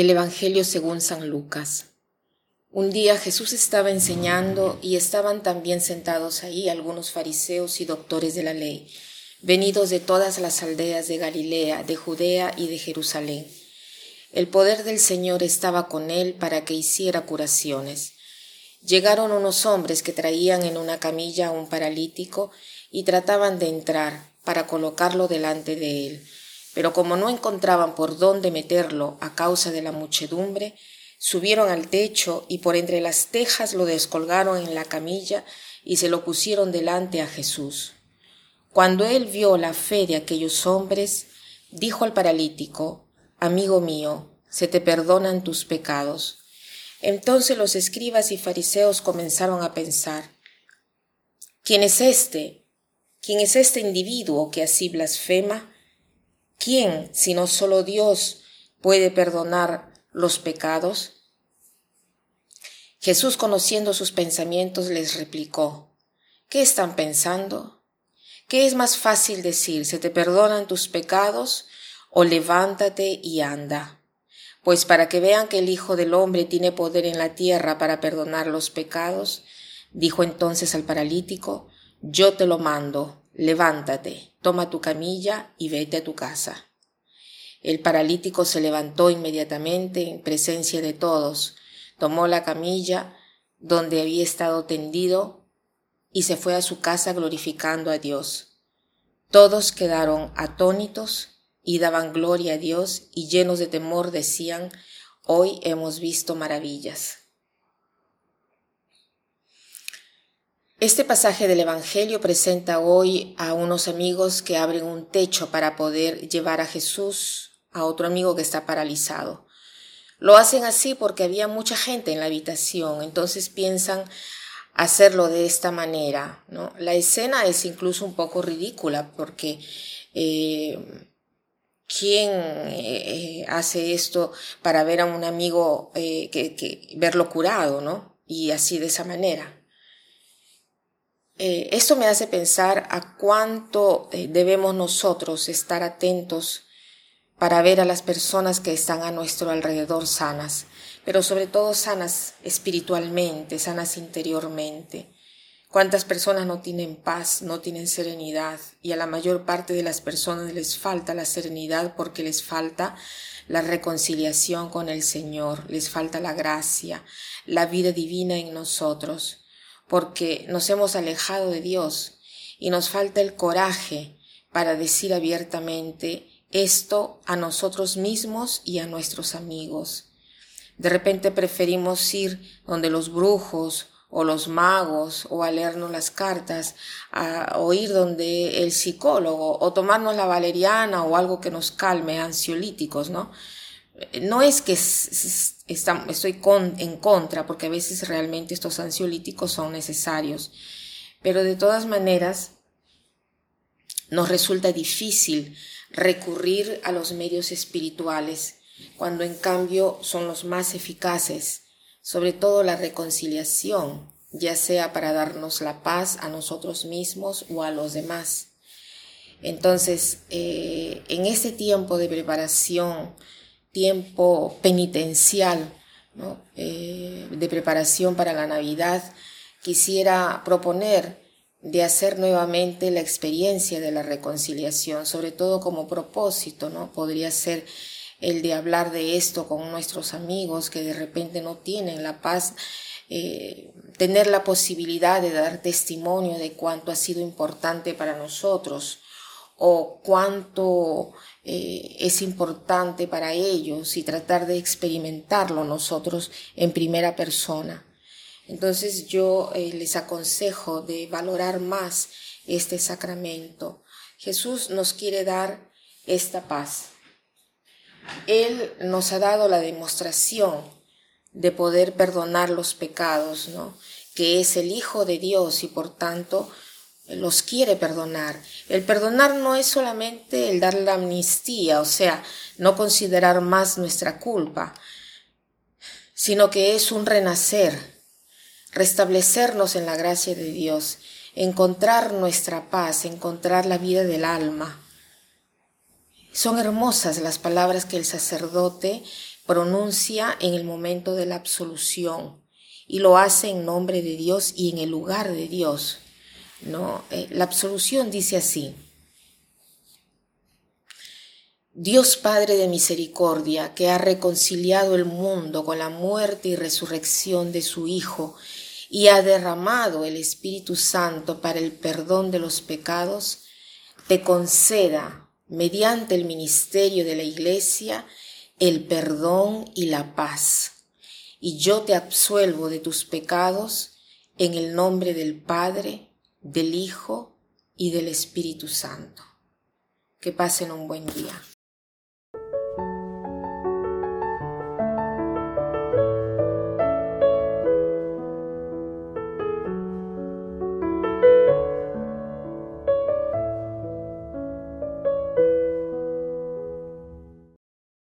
Del Evangelio según San Lucas. Un día Jesús estaba enseñando y estaban también sentados ahí algunos fariseos y doctores de la ley, venidos de todas las aldeas de Galilea, de Judea y de Jerusalén. El poder del Señor estaba con él para que hiciera curaciones. Llegaron unos hombres que traían en una camilla a un paralítico y trataban de entrar para colocarlo delante de él pero como no encontraban por dónde meterlo a causa de la muchedumbre, subieron al techo y por entre las tejas lo descolgaron en la camilla y se lo pusieron delante a Jesús. Cuando él vio la fe de aquellos hombres, dijo al paralítico, Amigo mío, se te perdonan tus pecados. Entonces los escribas y fariseos comenzaron a pensar, ¿quién es este? ¿Quién es este individuo que así blasfema? ¿Quién, sino solo Dios, puede perdonar los pecados? Jesús, conociendo sus pensamientos, les replicó, ¿qué están pensando? ¿Qué es más fácil decir, se te perdonan tus pecados o levántate y anda? Pues para que vean que el Hijo del Hombre tiene poder en la tierra para perdonar los pecados, dijo entonces al paralítico, yo te lo mando, levántate, toma tu camilla y vete a tu casa. El paralítico se levantó inmediatamente en presencia de todos, tomó la camilla donde había estado tendido y se fue a su casa glorificando a Dios. Todos quedaron atónitos y daban gloria a Dios y llenos de temor decían, hoy hemos visto maravillas. Este pasaje del Evangelio presenta hoy a unos amigos que abren un techo para poder llevar a Jesús a otro amigo que está paralizado. Lo hacen así porque había mucha gente en la habitación, entonces piensan hacerlo de esta manera. ¿no? La escena es incluso un poco ridícula porque eh, ¿quién eh, hace esto para ver a un amigo eh, que, que verlo curado, ¿no? Y así de esa manera. Eh, esto me hace pensar a cuánto eh, debemos nosotros estar atentos para ver a las personas que están a nuestro alrededor sanas, pero sobre todo sanas espiritualmente, sanas interiormente. Cuántas personas no tienen paz, no tienen serenidad, y a la mayor parte de las personas les falta la serenidad porque les falta la reconciliación con el Señor, les falta la gracia, la vida divina en nosotros porque nos hemos alejado de Dios y nos falta el coraje para decir abiertamente esto a nosotros mismos y a nuestros amigos. De repente preferimos ir donde los brujos o los magos o a leernos las cartas, a, o ir donde el psicólogo o tomarnos la valeriana o algo que nos calme, ansiolíticos, ¿no? No es que estoy en contra, porque a veces realmente estos ansiolíticos son necesarios, pero de todas maneras nos resulta difícil recurrir a los medios espirituales, cuando en cambio son los más eficaces, sobre todo la reconciliación, ya sea para darnos la paz a nosotros mismos o a los demás. Entonces, eh, en este tiempo de preparación, tiempo penitencial eh, de preparación para la Navidad, quisiera proponer de hacer nuevamente la experiencia de la reconciliación, sobre todo como propósito, ¿no? Podría ser el de hablar de esto con nuestros amigos que de repente no tienen la paz, eh, tener la posibilidad de dar testimonio de cuánto ha sido importante para nosotros o cuánto eh, es importante para ellos y tratar de experimentarlo nosotros en primera persona. Entonces yo eh, les aconsejo de valorar más este sacramento. Jesús nos quiere dar esta paz. Él nos ha dado la demostración de poder perdonar los pecados, ¿no? Que es el Hijo de Dios y por tanto los quiere perdonar. El perdonar no es solamente el dar la amnistía, o sea, no considerar más nuestra culpa, sino que es un renacer, restablecernos en la gracia de Dios, encontrar nuestra paz, encontrar la vida del alma. Son hermosas las palabras que el sacerdote pronuncia en el momento de la absolución y lo hace en nombre de Dios y en el lugar de Dios. ¿No? Eh, la absolución dice así. Dios Padre de misericordia, que ha reconciliado el mundo con la muerte y resurrección de su Hijo, y ha derramado el Espíritu Santo para el perdón de los pecados, te conceda, mediante el ministerio de la Iglesia, el perdón y la paz. Y yo te absuelvo de tus pecados en el nombre del Padre, del Hijo y del Espíritu Santo. Que pasen un buen día.